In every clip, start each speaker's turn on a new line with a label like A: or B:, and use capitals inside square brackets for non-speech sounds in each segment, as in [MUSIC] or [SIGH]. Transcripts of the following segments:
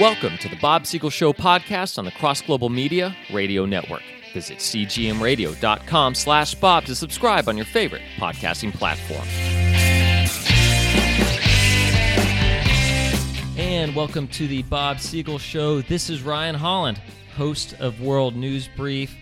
A: Welcome to the Bob Siegel Show podcast on the Cross Global Media Radio Network. Visit cgmradio.com slash Bob to subscribe on your favorite podcasting platform. And welcome to the Bob Siegel Show. This is Ryan Holland, host of World News Brief,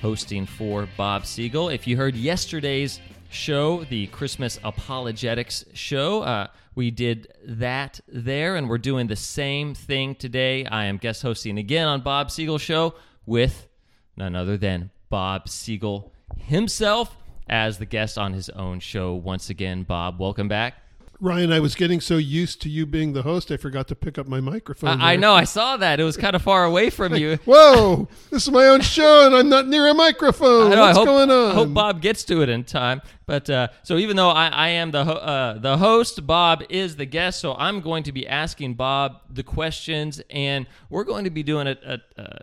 A: hosting for Bob Siegel. If you heard yesterday's show, the Christmas Apologetics show, uh, we did that there, and we're doing the same thing today. I am guest hosting again on Bob Siegel Show with none other than Bob Siegel himself as the guest on his own show. Once again, Bob, welcome back.
B: Ryan, I was getting so used to you being the host, I forgot to pick up my microphone.
A: I, I know, I saw that. It was kind of far away from you. [LAUGHS]
B: Whoa, this is my own show, and I'm not near a microphone.
A: I know,
B: What's
A: I hope,
B: going on?
A: I hope Bob gets to it in time. But uh, so even though I, I am the ho- uh, the host, Bob is the guest. So I'm going to be asking Bob the questions, and we're going to be doing it, uh,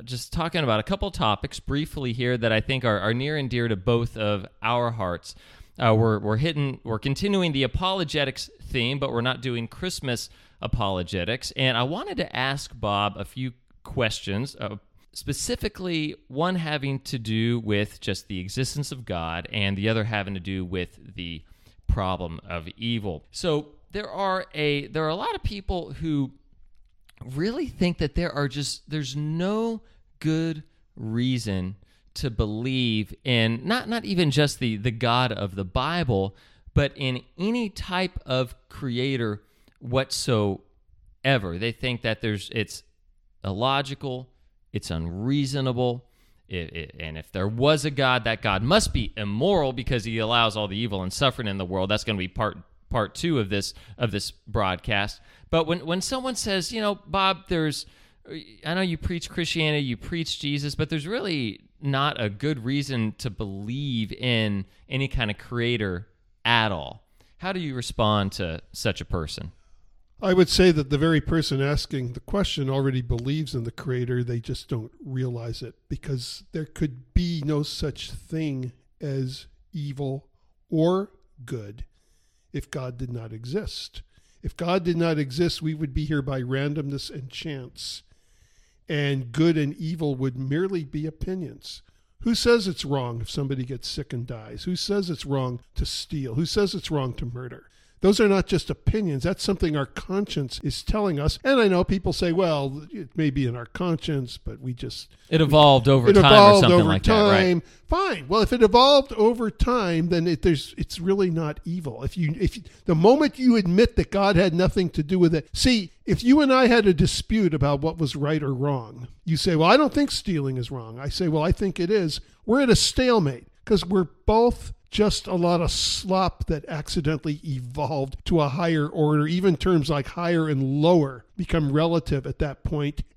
A: just talking about a couple topics briefly here that I think are, are near and dear to both of our hearts. Uh, we're we're hitting we're continuing the apologetics theme, but we're not doing Christmas apologetics. And I wanted to ask Bob a few questions, uh, specifically one having to do with just the existence of God, and the other having to do with the problem of evil. So there are a there are a lot of people who really think that there are just there's no good reason to believe in not not even just the the God of the Bible, but in any type of creator whatsoever. They think that there's it's illogical, it's unreasonable. It, it, and if there was a God, that God must be immoral because he allows all the evil and suffering in the world. That's going to be part part two of this of this broadcast. But when when someone says, you know, Bob, there's I know you preach Christianity, you preach Jesus, but there's really not a good reason to believe in any kind of creator at all. How do you respond to such a person?
B: I would say that the very person asking the question already believes in the creator. They just don't realize it because there could be no such thing as evil or good if God did not exist. If God did not exist, we would be here by randomness and chance, and good and evil would merely be opinions. Who says it's wrong if somebody gets sick and dies? Who says it's wrong to steal? Who says it's wrong to murder? Those are not just opinions. That's something our conscience is telling us. And I know people say, well, it may be in our conscience, but we just.
A: It evolved over
B: it
A: time
B: evolved
A: or something
B: over
A: like
B: time.
A: that, right?
B: Fine. Well, if it evolved over time, then it, there's it's really not evil. If you if you, the moment you admit that God had nothing to do with it, see, if you and I had a dispute about what was right or wrong, you say, well, I don't think stealing is wrong. I say, well, I think it is. We're at a stalemate because we're both just a lot of slop that accidentally evolved to a higher order. Even terms like higher and lower become relative at that.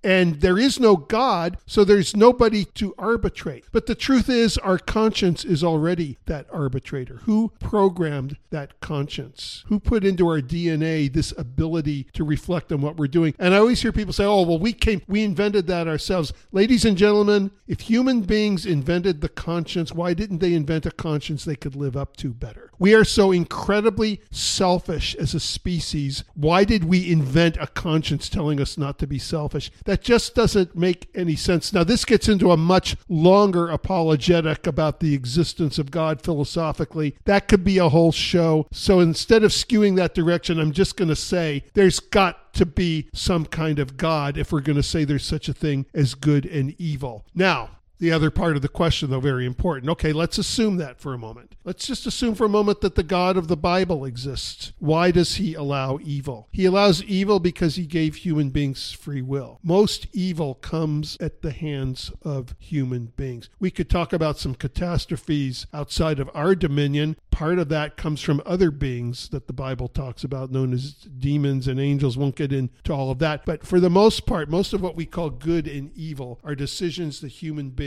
B: And there is no God, so there's nobody to arbitrate. But the truth is, our conscience is already that arbitrator. Who programmed that conscience? Who put into our DNA this ability to reflect on what we're doing? And I always hear people say, oh, well, we came, we invented that ourselves. Ladies and gentlemen, if human beings invented the conscience, why didn't they invent a conscience they could live up to better? We are so incredibly selfish as a species. Why did we invent a conscience telling us not to be selfish? That just doesn't make any sense. Now, this gets into a much longer apologetic about the existence of God philosophically. That could be a whole show. So instead of skewing that direction, I'm just going to say there's got to be some kind of God if we're going to say there's such a thing as good and evil. Now, the other part of the question, though, very important. Okay, let's assume that for a moment. Let's just assume for a moment that the God of the Bible exists. Why does he allow evil? He allows evil because he gave human beings free will. Most evil comes at the hands of human beings. We could talk about some catastrophes outside of our dominion. Part of that comes from other beings that the Bible talks about, known as demons and angels. Won't get into all of that. But for the most part, most of what we call good and evil are decisions that human beings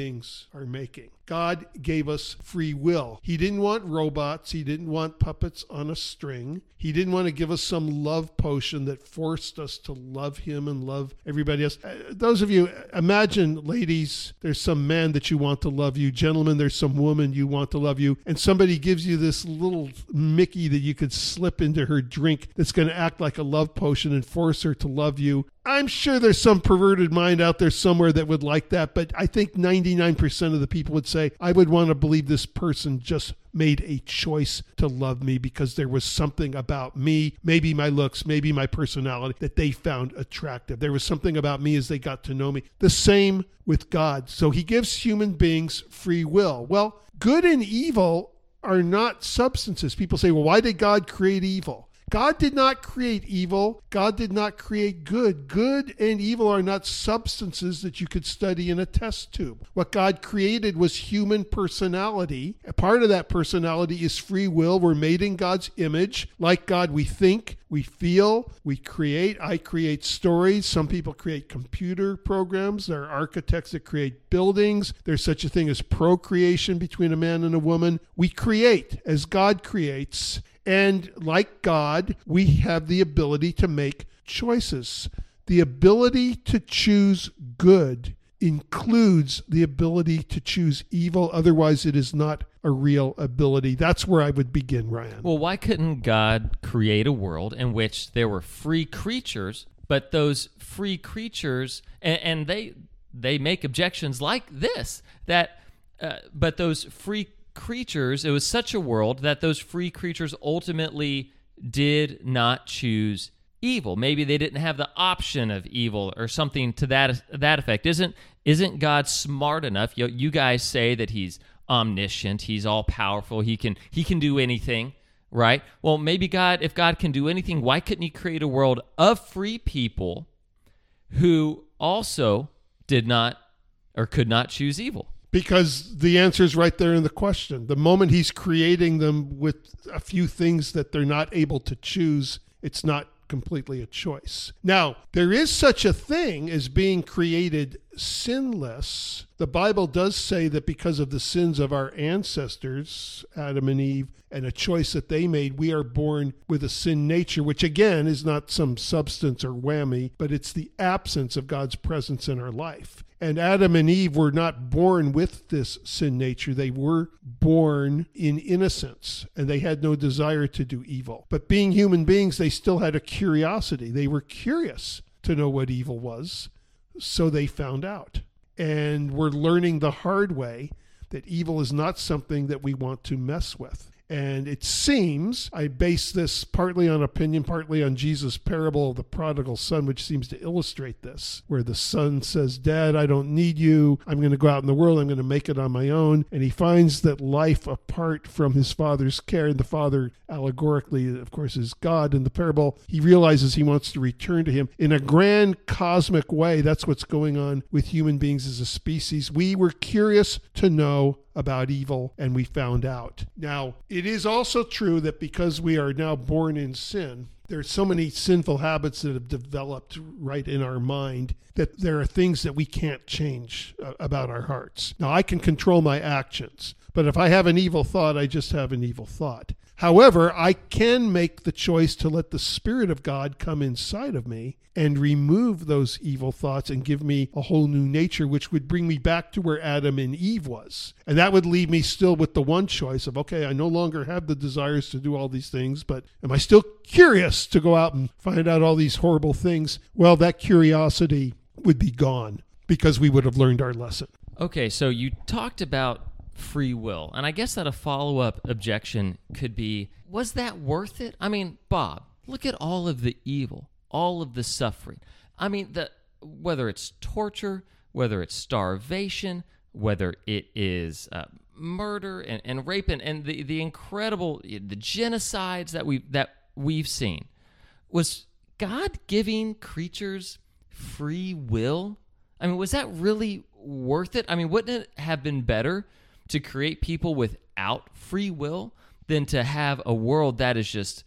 B: are making. God gave us free will. He didn't want robots. He didn't want puppets on a string. He didn't want to give us some love potion that forced us to love Him and love everybody else. Uh, those of you, imagine, ladies, there's some man that you want to love you. Gentlemen, there's some woman you want to love you. And somebody gives you this little Mickey that you could slip into her drink that's going to act like a love potion and force her to love you. I'm sure there's some perverted mind out there somewhere that would like that, but I think 99% of the people would say, I would want to believe this person just made a choice to love me because there was something about me, maybe my looks, maybe my personality, that they found attractive. There was something about me as they got to know me. The same with God. So he gives human beings free will. Well, good and evil are not substances. People say, well, why did God create evil? God did not create evil. God did not create good. Good and evil are not substances that you could study in a test tube. What God created was human personality. A part of that personality is free will. We're made in God's image. Like God, we think, we feel, we create. I create stories. Some people create computer programs. There are architects that create buildings. There's such a thing as procreation between a man and a woman. We create as God creates. And like God, we have the ability to make choices. The ability to choose good includes the ability to choose evil. Otherwise, it is not a real ability. That's where I would begin, Ryan.
A: Well, why couldn't God create a world in which there were free creatures, but those free creatures, and, and they they make objections like this that, uh, but those free creatures, it was such a world that those free creatures ultimately did not choose evil. Maybe they didn't have the option of evil or something to that that effect. Isn't isn't God smart enough? You, you guys say that he's omniscient, he's all powerful, he can he can do anything, right? Well, maybe God if God can do anything, why couldn't he create a world of free people who also did not or could not choose evil?
B: Because the answer is right there in the question. The moment he's creating them with a few things that they're not able to choose, it's not completely a choice. Now, there is such a thing as being created sinless. The Bible does say that because of the sins of our ancestors, Adam and Eve, and a choice that they made, we are born with a sin nature, which again is not some substance or whammy, but it's the absence of God's presence in our life. And Adam and Eve were not born with this sin nature. They were born in innocence and they had no desire to do evil. But being human beings, they still had a curiosity. They were curious to know what evil was. So they found out. And we're learning the hard way that evil is not something that we want to mess with. And it seems, I base this partly on opinion, partly on Jesus' parable of the prodigal son, which seems to illustrate this, where the son says, Dad, I don't need you. I'm going to go out in the world. I'm going to make it on my own. And he finds that life apart from his father's care, and the father, allegorically, of course, is God in the parable, he realizes he wants to return to him in a grand cosmic way. That's what's going on with human beings as a species. We were curious to know about evil and we found out. Now, it is also true that because we are now born in sin, there's so many sinful habits that have developed right in our mind that there are things that we can't change uh, about our hearts. Now, I can control my actions, but if I have an evil thought, I just have an evil thought. However, I can make the choice to let the Spirit of God come inside of me and remove those evil thoughts and give me a whole new nature, which would bring me back to where Adam and Eve was. And that would leave me still with the one choice of, okay, I no longer have the desires to do all these things, but am I still curious to go out and find out all these horrible things? Well, that curiosity would be gone because we would have learned our lesson.
A: Okay, so you talked about free will. And I guess that a follow up objection could be was that worth it? I mean, Bob, look at all of the evil, all of the suffering. I mean, the, whether it's torture, whether it's starvation, whether it is uh, murder and, and rape and, and the, the incredible the genocides that we that we've seen was God giving creatures free will? I mean, was that really worth it? I mean, wouldn't it have been better to create people without free will than to have a world that is just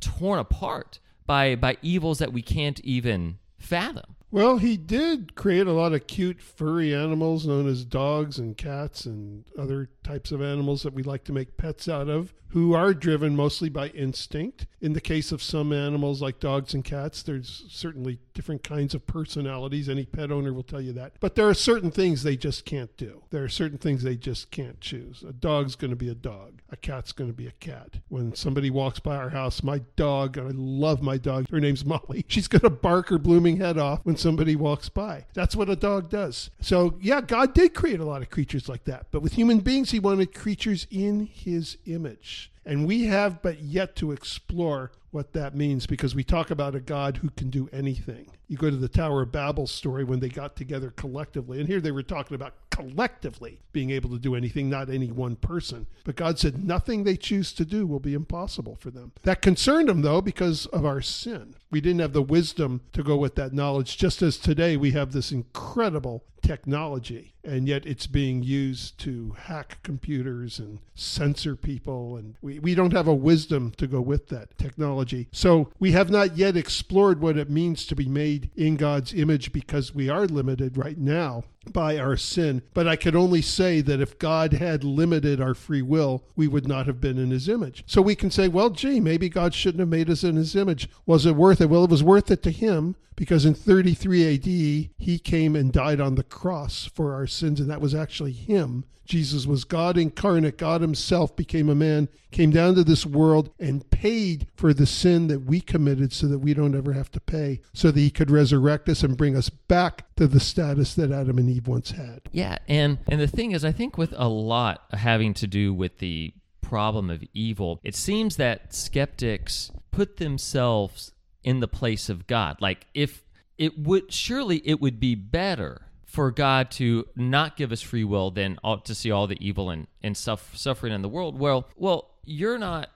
A: torn apart by by evils that we can't even fathom.
B: Well, he did create a lot of cute furry animals known as dogs and cats and other types of animals that we like to make pets out of, who are driven mostly by instinct. In the case of some animals like dogs and cats, there's certainly different kinds of personalities. Any pet owner will tell you that. But there are certain things they just can't do. There are certain things they just can't choose. A dog's going to be a dog, a cat's going to be a cat. When somebody walks by our house, my dog, and I love my dog, her name's Molly, [LAUGHS] she's going to bark her blooming head off when somebody walks by. That's what a dog does. So, yeah, God did create a lot of creatures like that. But with human beings, he wanted creatures in his image. And we have but yet to explore what that means because we talk about a God who can do anything. You go to the Tower of Babel story when they got together collectively, and here they were talking about collectively being able to do anything, not any one person. But God said nothing they choose to do will be impossible for them. That concerned them, though, because of our sin. We didn't have the wisdom to go with that knowledge, just as today we have this incredible technology, and yet it's being used to hack computers and censor people. And we, we don't have a wisdom to go with that technology. So we have not yet explored what it means to be made in God's image because we are limited right now by our sin. But I could only say that if God had limited our free will, we would not have been in his image. So we can say, well, gee, maybe God shouldn't have made us in his image. Was it worth it? Well, it was worth it to him because in 33 AD, he came and died on the cross for our sins, and that was actually him. Jesus was God incarnate. God himself became a man, came down to this world, and paid for the sin that we committed so that we don't ever have to pay, so that he could resurrect us and bring us back to the status that Adam and Eve once had.
A: Yeah, and and the thing is, I think with a lot having to do with the problem of evil, it seems that skeptics put themselves in the place of God. Like if it would surely it would be better for God to not give us free will than to see all the evil and, and suff- suffering in the world. Well, well, you're not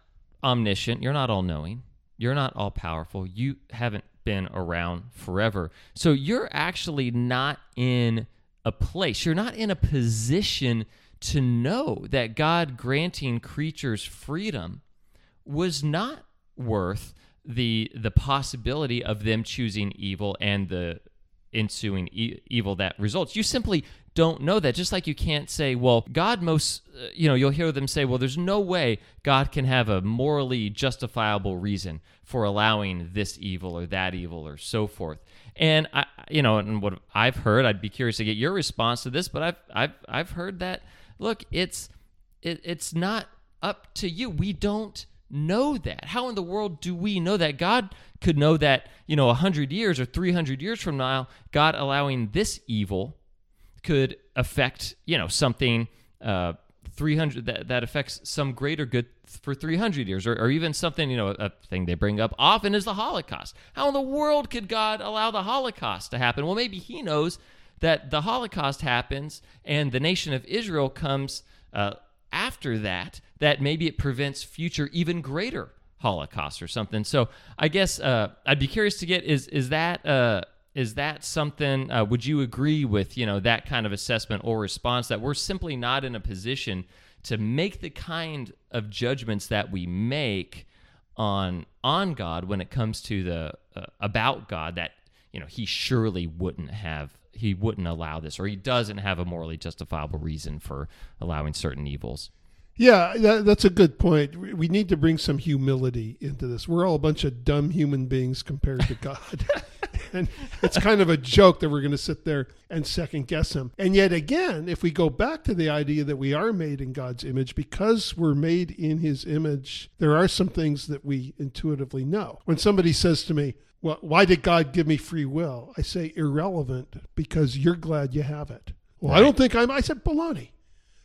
A: omniscient, you're not all knowing, you're not all powerful, you haven't been around forever. So you're actually not in a place, you're not in a position to know that God granting creatures freedom was not worth the the possibility of them choosing evil and the ensuing e- evil that results. You simply don't know that. Just like you can't say, well, God most, uh, you know, you'll hear them say, well, there's no way God can have a morally justifiable reason for allowing this evil or that evil or so forth. And I, you know, and what I've heard, I'd be curious to get your response to this, but I've, I've, I've heard that. Look, it's, it, it's not up to you. We don't know that? How in the world do we know that? God could know that, you know, 100 years or 300 years from now, God allowing this evil could affect, you know, something uh, 300 that, that affects some greater good for 300 years or, or even something, you know, a thing they bring up often is the Holocaust. How in the world could God allow the Holocaust to happen? Well, maybe he knows that the Holocaust happens and the nation of Israel comes uh, after that that maybe it prevents future even greater Holocaust or something. So I guess uh, I'd be curious to get is is that uh, is that something? Uh, would you agree with you know that kind of assessment or response that we're simply not in a position to make the kind of judgments that we make on on God when it comes to the uh, about God that you know he surely wouldn't have he wouldn't allow this or he doesn't have a morally justifiable reason for allowing certain evils.
B: Yeah, that, that's a good point. We need to bring some humility into this. We're all a bunch of dumb human beings compared to God. [LAUGHS] and it's kind of a joke that we're going to sit there and second guess him. And yet again, if we go back to the idea that we are made in God's image, because we're made in his image, there are some things that we intuitively know. When somebody says to me, well, why did God give me free will? I say irrelevant because you're glad you have it. Well, right. I don't think I'm. I said baloney.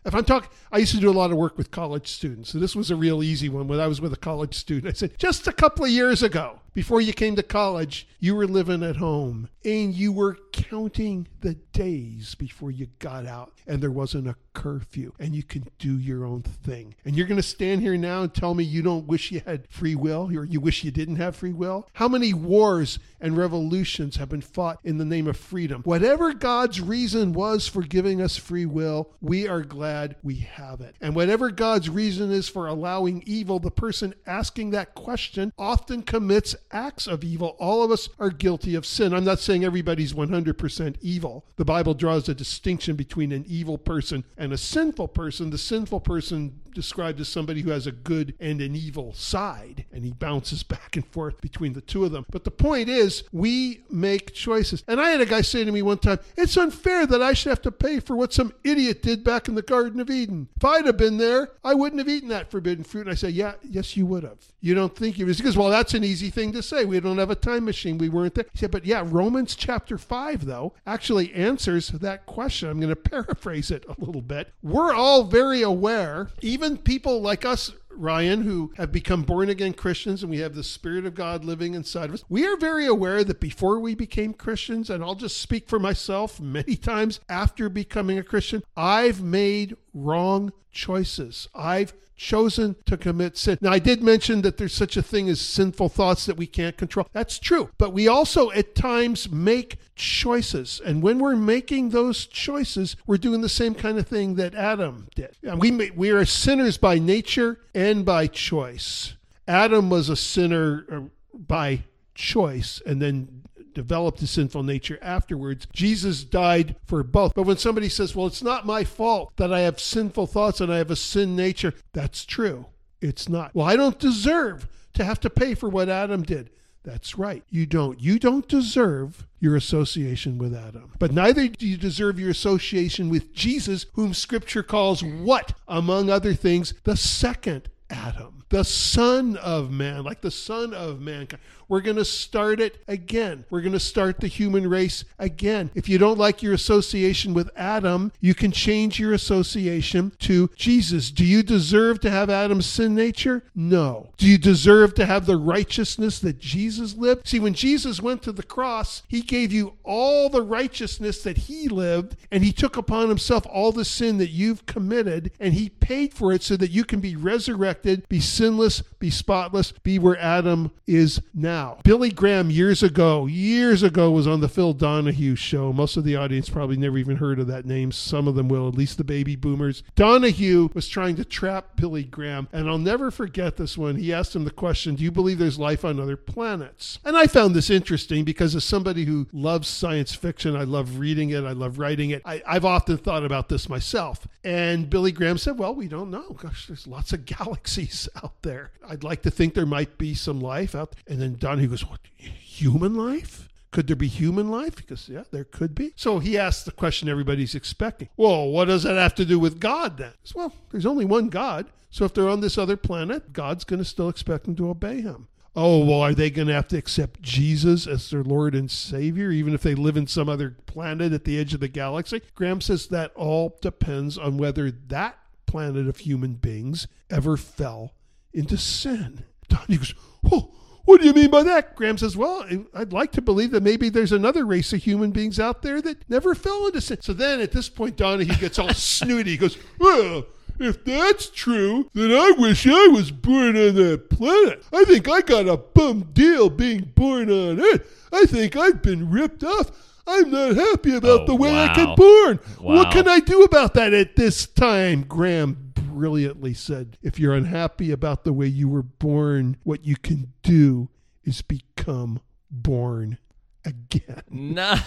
B: If I'm talking, I used to do a lot of work with college students. So this was a real easy one. When I was with a college student, I said, just a couple of years ago, before you came to college, you were living at home and you were counting the days before you got out and there wasn't a curfew and you could do your own thing. And you're going to stand here now and tell me you don't wish you had free will or you wish you didn't have free will? How many wars and revolutions have been fought in the name of freedom? Whatever God's reason was for giving us free will, we are glad we have it. And whatever God's reason is for allowing evil, the person asking that question often commits acts of evil. All of us are guilty of sin. I'm not saying everybody's 100% evil. The Bible draws a distinction between an evil person and a sinful person. The sinful person described as somebody who has a good and an evil side, and he bounces [LAUGHS] back and forth between the two of them. But the point is, we make choices. And I had a guy say to me one time, It's unfair that I should have to pay for what some idiot did back in the Garden of Eden. If I'd have been there, I wouldn't have eaten that forbidden fruit. And I say, Yeah, yes, you would have. You don't think you was because well, that's an easy thing to say. We don't have a time machine. We weren't there. He said, but yeah, Romans chapter five though actually answers that question. I'm going [LAUGHS] to paraphrase it a little bit. We're all very aware, even people like us Ryan, who have become born again Christians and we have the Spirit of God living inside of us, we are very aware that before we became Christians, and I'll just speak for myself many [LAUGHS] times after becoming a Christian, I've made wrong choices. I've chosen to commit sin. Now, I did mention that there's such a thing as sinful thoughts that we can't control. That's true. But we also at times make choices. And when we're making those choices, we're doing the same kind of thing that Adam did. We, we are sinners by nature and by choice. Adam was a sinner uh, by choice and then developed a sinful nature afterwards. Jesus died for both. But when somebody says, well, it's not my fault that I have sinful thoughts and I have a sin nature, that's true. It's not. Well, I don't deserve to have to pay for what Adam did. That's right. You don't. You don't deserve your association with Adam. But neither do you deserve your association with Jesus, whom Scripture calls what? Among other things, the second Adam, the Son of Man, like the Son of Mankind. We're going to start it again. We're going to start the human race again. If you don't like your association with Adam, you can change your association to Jesus. Do you deserve to have Adam's sin nature? No. Do you deserve to have the righteousness that Jesus lived? See, when Jesus went to the cross, he gave you all the righteousness that he lived, and he took upon himself all the sin that you've committed, and he paid for it so that you can be resurrected, be sinless, be spotless, be where Adam is now now. Billy Graham, years ago, years ago, was on the Phil Donahue show. Most of the audience probably never even heard of that name. Some of them will, at least the baby boomers. Donahue was trying to trap Billy Graham, and I'll never forget this one. He asked him the question Do you believe there's life on other planets? And I found this interesting because, as somebody who loves science fiction, I love reading it, I love writing it. I, I've often thought about this myself. And Billy Graham said, Well, we don't know. Gosh, there's lots of [LAUGHS] galaxies out there. I'd like to think there might be some life out there. And then Donahue goes, What? Human life? Could there be human life? Because, yeah, there could be. So he asks the question everybody's expecting. Well, what does that have to do with God then? Says, well, there's only one God. So if they're on this other planet, God's going to still expect them to obey him. Oh, well, are they going to have to accept Jesus as their Lord and Savior, even if they live in some other planet at the edge of the galaxy? Graham says that all depends on whether that planet of human beings ever fell into sin. Donnie goes, Oh, what do you mean by that? Graham says, Well, I'd like to believe that maybe there's another race of human beings out there that never fell into sin. So then at this point, Donahue gets all [LAUGHS] snooty. He goes, Well, if that's true, then I wish I was born on that planet. I think I got a bum deal being born on it. I think I've been ripped off. I'm not happy about
A: Oh,
B: the way I got born.
A: Wow.
B: What can I do about that at this time? Graham brilliantly said, If you're unhappy about the way you were born, what you can do is become born again. [LAUGHS]
A: Nah.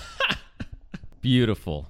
A: beautiful,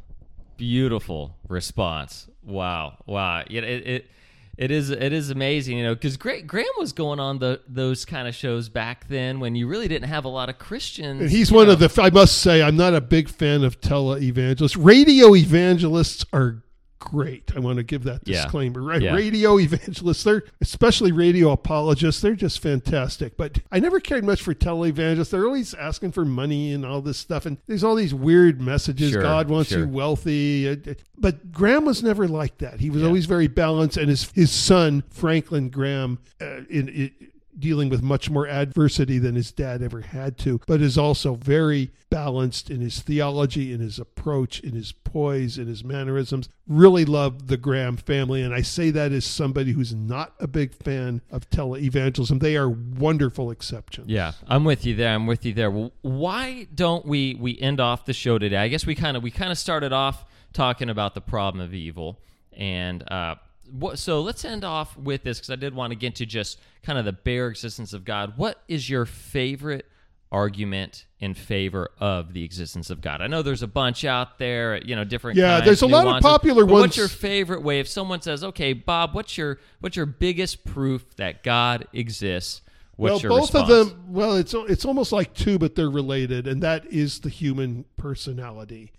A: beautiful response. Wow, wow. It, it, it it is it is amazing, you know, because Graham was going on the those kind of shows back then when you really didn't have a lot of Christians.
B: And he's one
A: know.
B: of the, I must say, I'm not a big fan of televangelists. Radio evangelists are great. I want to give that
A: Yeah.
B: disclaimer. Right?
A: Yeah.
B: Radio evangelists, they're especially radio apologists, they're just fantastic. But I never cared much for televangelists. They're always asking for money and all this stuff. And there's all these weird messages.
A: Sure,
B: God wants
A: sure.
B: you wealthy. Uh, But Graham was never like that. He was
A: Yeah.
B: always very balanced. And his, his son, Franklin Graham, uh, in, in dealing with much more adversity than his dad ever had to, but is also very balanced in his theology, in his approach, in his poise, in his mannerisms. Really love the Graham family. And I say that as somebody who's not a big fan of televangelism. They are wonderful exceptions.
A: Yeah, I'm with you there. I'm with you there. Why don't we we end off the show today? I guess we kind of we kind of started off talking about the problem of evil, and uh, what, so let's end off with this because I did want to get to just kind of the bare existence of God. What is your favorite argument in favor of the existence of God? I know there's a bunch out there, you know, different.
B: Yeah,
A: kinds,
B: there's a lot of popular ones.
A: What's your favorite way? If someone says, "Okay, Bob, what's your what's your biggest proof that God exists?" What's
B: well,
A: your
B: both
A: response?
B: of them. Well, it's it's almost like two, but they're related, and that is the human personality,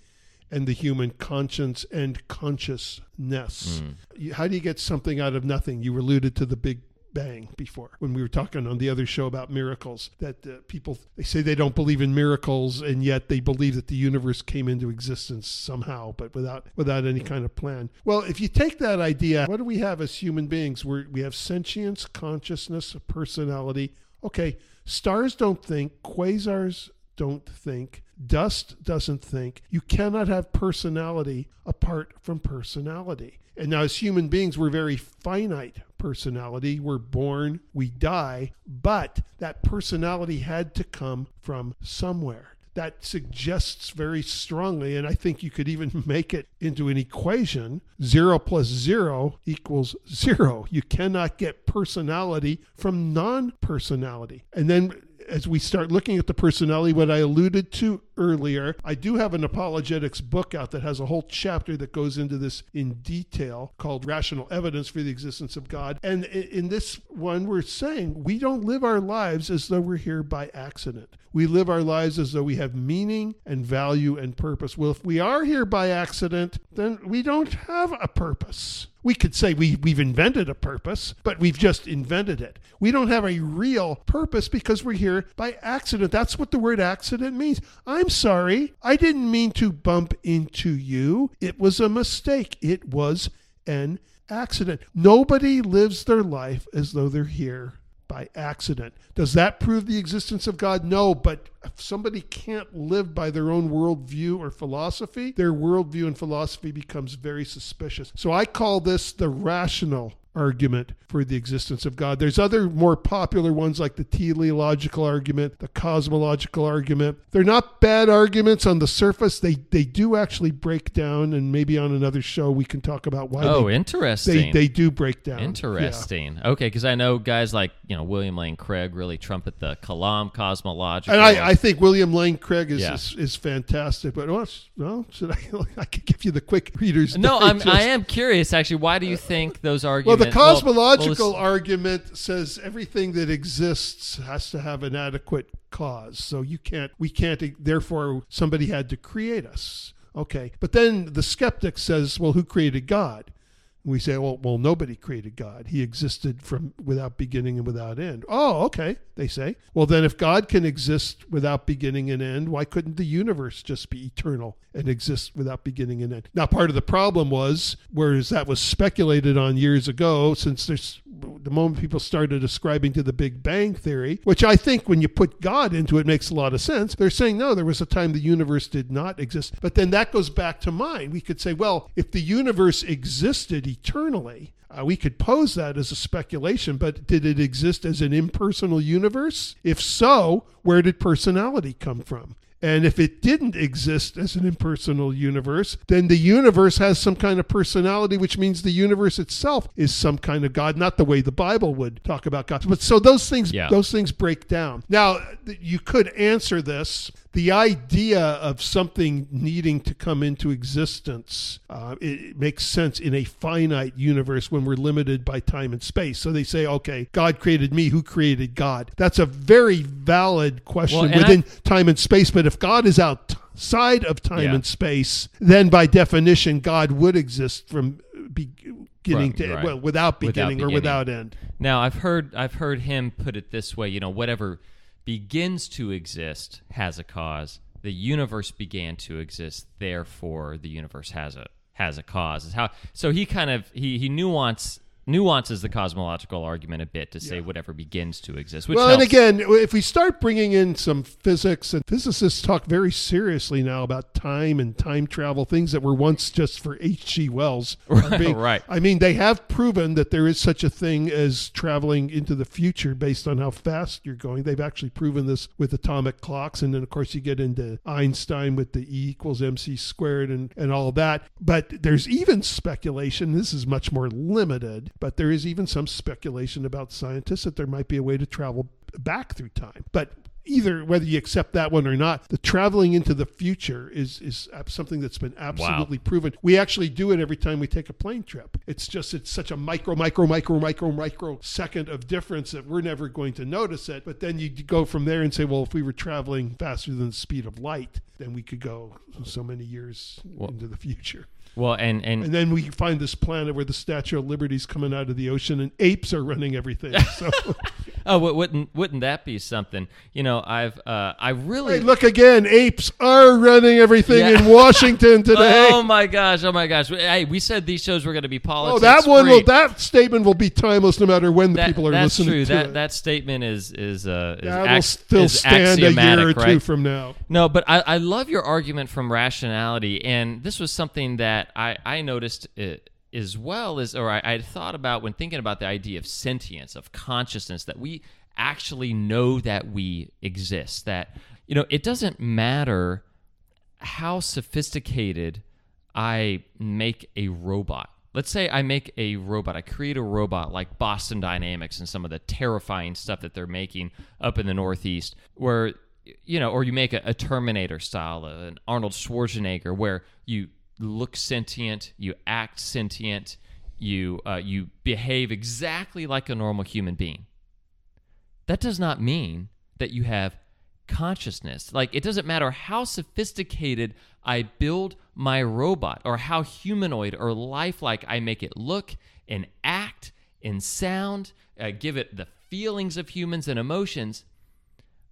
B: and the human conscience and consciousness. You- How do you get something out of nothing? You alluded to the Big Bang before when we were talking on the other show about miracles. That uh, people they say they don't believe in miracles, and yet they believe that the universe came into existence somehow, but without without any kind of plan. Well, if you take that idea, what do we have as human beings? We're, we have sentience, consciousness, personality. Okay, stars don't think, quasars don't think, dust doesn't think. You cannot have personality apart from personality. And now, as human beings, we're very finite personality. We're born, we die, but that personality had to come from somewhere. That suggests very strongly, and I think you could even [LAUGHS] make it into an equation zero plus zero equals zero. You cannot get personality from non personality. And then as we start looking at the personality, what I alluded to earlier, I do have an apologetics book out that has a whole chapter that goes into this in detail called Rational Evidence for the Existence of God. And in this one, we're saying we don't live our lives as though we're here by accident. We live our lives as though we have meaning and value and purpose. Well, if we are here by accident, then we don't have a purpose. We could say we, we've invented a purpose, but we've just invented it. We don't have a real purpose because we're here by accident. That's what the word accident means. I'm sorry. I didn't mean to bump into you. It was a mistake. It was an accident. Nobody lives their life as though they're here by accident. Does that prove the existence of God? No, but if somebody can't live by their own worldview or philosophy, their worldview and philosophy becomes very suspicious. So I call this the rational argument for the existence of God. There's other more popular ones like the teleological argument, the cosmological argument. They're not bad arguments on the surface. They they do actually break down, and maybe on another show we can talk about why
A: Oh,
B: they,
A: interesting.
B: they they do break down. Yeah.
A: Interesting. Okay, because I know guys like you know William Lane Craig really trumpet the Kalam cosmological.
B: And I, I think William Lane Craig is,
A: Yeah.
B: is, is fantastic. But oh, well, s- well, should I? [LAUGHS] I could give you the quick readers.
A: no, [LAUGHS] I'm I am curious actually. Why do you think those
B: Well,
A: arguments?
B: The cosmological
A: well,
B: argument says everything that exists has to have an adequate cause. So you can't, we can't, therefore, somebody had to create us. Okay. But then the skeptic says, well, who created God? We say, well, well, nobody created God. He existed from without beginning and without end. Oh, okay, they say. Well, then if God can exist without beginning and end, why couldn't the universe just be eternal and exist without beginning and end? Now, part of the problem was, whereas that was speculated on years ago, since there's the moment people started ascribing to the Big Bang Theory, which I think when you put God into it makes a lot of sense, they're saying, no, there was a time the universe did not exist. But then that goes back to mine. We could say, well, if the universe existed eternally, uh, we could pose that as a speculation, but did it exist as an impersonal universe? If so, where did personality come from? And if it didn't exist as an impersonal universe, then the universe has some kind of personality, which means the universe itself is some kind of God, not the way the Bible would talk about God. But so those things,
A: Yeah.
B: those things break down. Now, you could answer this. The idea of something needing to come into existence, uh, it, it makes sense in a finite universe when we're limited by time and space. So they say, okay, God created me. Who created God? That's a very valid question
A: Well,
B: within
A: I-
B: time and space. But if God is outside of time
A: Yeah.
B: and space, then by definition, God would exist from beginning to
A: right.
B: well, without beginning or
A: beginning.
B: without end.
A: Now I've heard I've heard him put it this way. You know, whatever begins to exist has a cause. The universe began to exist, therefore the universe has a has a cause. Is how so he kind of he he nuance nuances the cosmological argument a bit to say whatever begins to exist. Which
B: well,
A: helps.
B: and again, if we start bringing in some physics, and physicists talk very seriously now about time and time travel, things that were once just for H.G. Wells. [LAUGHS] being-
A: Right.
B: I mean, they have proven that there is such a thing as traveling into the future based on how fast you're going. They've actually proven this with atomic clocks. And then, of course, you get into Einstein with the E equals mc squared and, and all that. But there's even speculation, this is much more limited, but there is even some speculation about scientists that there might be a way to travel back through time. But either whether you accept that one or not, the traveling into the future is is something that's been absolutely proven. We actually do it every time we take a plane trip. It's just it's such a micro, micro, micro, micro, micro second of difference that we're never going to notice it. But then you go from there and say, well, if we were traveling faster than the speed of light, then we could go so many years into the future.
A: Well, and and
B: And then we find this planet where the Statue of Liberty's coming out of the ocean and apes are running everything. So [LAUGHS]
A: oh, wouldn't wouldn't that be something? You know, I've uh, I really
B: hey, look again, apes are running everything
A: Yeah.
B: in Washington [LAUGHS] today.
A: Oh my gosh! Oh my gosh! Hey, we said these shows were going to be politics.
B: Oh, that one will that statement will be timeless no matter when the
A: That-
B: people are
A: that's
B: listening
A: true.
B: to
A: that
B: it.
A: that statement is is uh is,
B: that will
A: ax-
B: still
A: is
B: stand a year or
A: axiomatic,
B: two
A: right?
B: from now.
A: No, but I, I love your argument from rationality, and this was something that I I noticed uh, as well as, or I, I thought about when thinking about the idea of sentience, of consciousness, that we actually know that we exist. That you know, it doesn't matter how sophisticated I make a robot. Let's say I make a robot, I create a robot like Boston Dynamics and some of the terrifying stuff that they're making up in the Northeast, where, you know, or you make a, a Terminator style, uh, an Arnold Schwarzenegger, where you look sentient, you act sentient, you, uh, you behave exactly like a normal human being. That does not mean that you have consciousness. Like, it doesn't matter how sophisticated I build my robot or how humanoid or lifelike I make it look and act and sound, uh, give it the feelings of humans and emotions.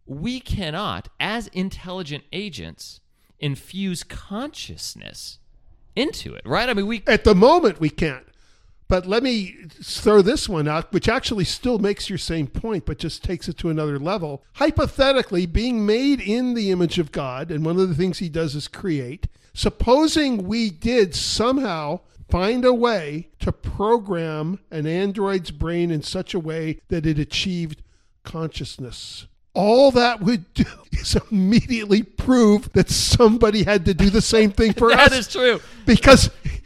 A: We cannot, as intelligent agents, infuse consciousness into it, right? I mean, we.
B: At the moment, we can't. But let me throw this one out, which actually still makes your same point, but just takes it to another level. Hypothetically, being made in the image of God, and one of the things he does is create, supposing we did somehow find a way to program an android's brain in such a way that it achieved consciousness. All that would do [LAUGHS] is immediately prove that somebody had to do the same thing for [LAUGHS] us
A: That is true.
B: because [LAUGHS]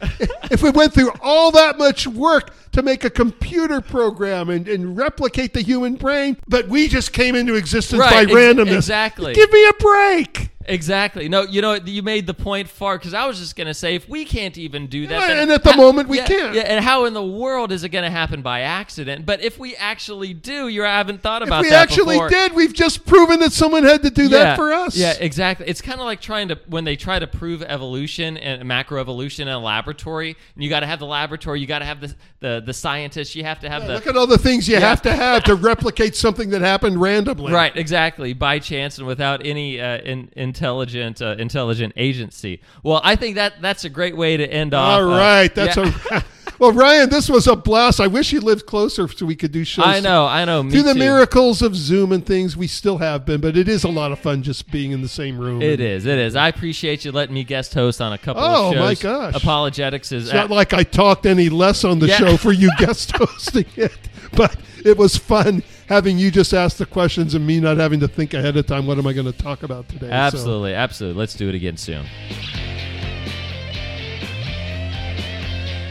B: if we went through all that much work to make a computer program and, and replicate the human brain, but we just came into existence
A: Right,
B: by
A: ex-
B: randomness.
A: exactly.
B: Give me a break.
A: Exactly. No, you know, you made the point far because I was just going to say if we can't even do that,
B: Yeah, and at the moment we
A: yeah,
B: can't.
A: Yeah, and how in the world is it going to happen by accident? But if we actually do, you haven't thought about.
B: If we
A: that
B: actually
A: before.
B: did, we've just proven that someone had to do
A: yeah,
B: that for us.
A: Yeah, exactly. It's kind of like trying to when they try to prove evolution and macroevolution in a laboratory. And you got to have the laboratory, you got to have the, the the scientists, you have to have the
B: Look at all the things you have to have to replicate something that happened randomly.
A: Right, exactly, by chance and without any uh, in, intelligent uh, intelligent agency. Well, I think that that's a great way to end off.
B: All right, uh. That's
A: yeah.
B: a. [LAUGHS] Well, Ryan, this was a blast. I wish you lived closer so we could do shows.
A: I know, I know. Me
B: Through the
A: too.
B: miracles of Zoom and things, we still have been, but it is a lot of fun just being in the same room.
A: It is. It is. I appreciate you letting me guest host on a couple
B: Oh,
A: of shows.
B: my gosh.
A: Apologetics is
B: It's not like I talked any less on the
A: Yeah.
B: show for you guest [LAUGHS] hosting it, but it was fun having you just ask the questions and me not having to think ahead of time. What am I going to talk about today? So-
A: absolutely, absolutely. Let's do it again soon.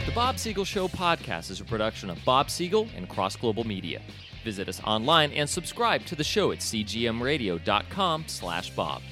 A: The Bob Siegel Show podcast is a production of Bob Siegel and Cross Global Media. Visit us online and subscribe to the show at cgmradio.com slash bob.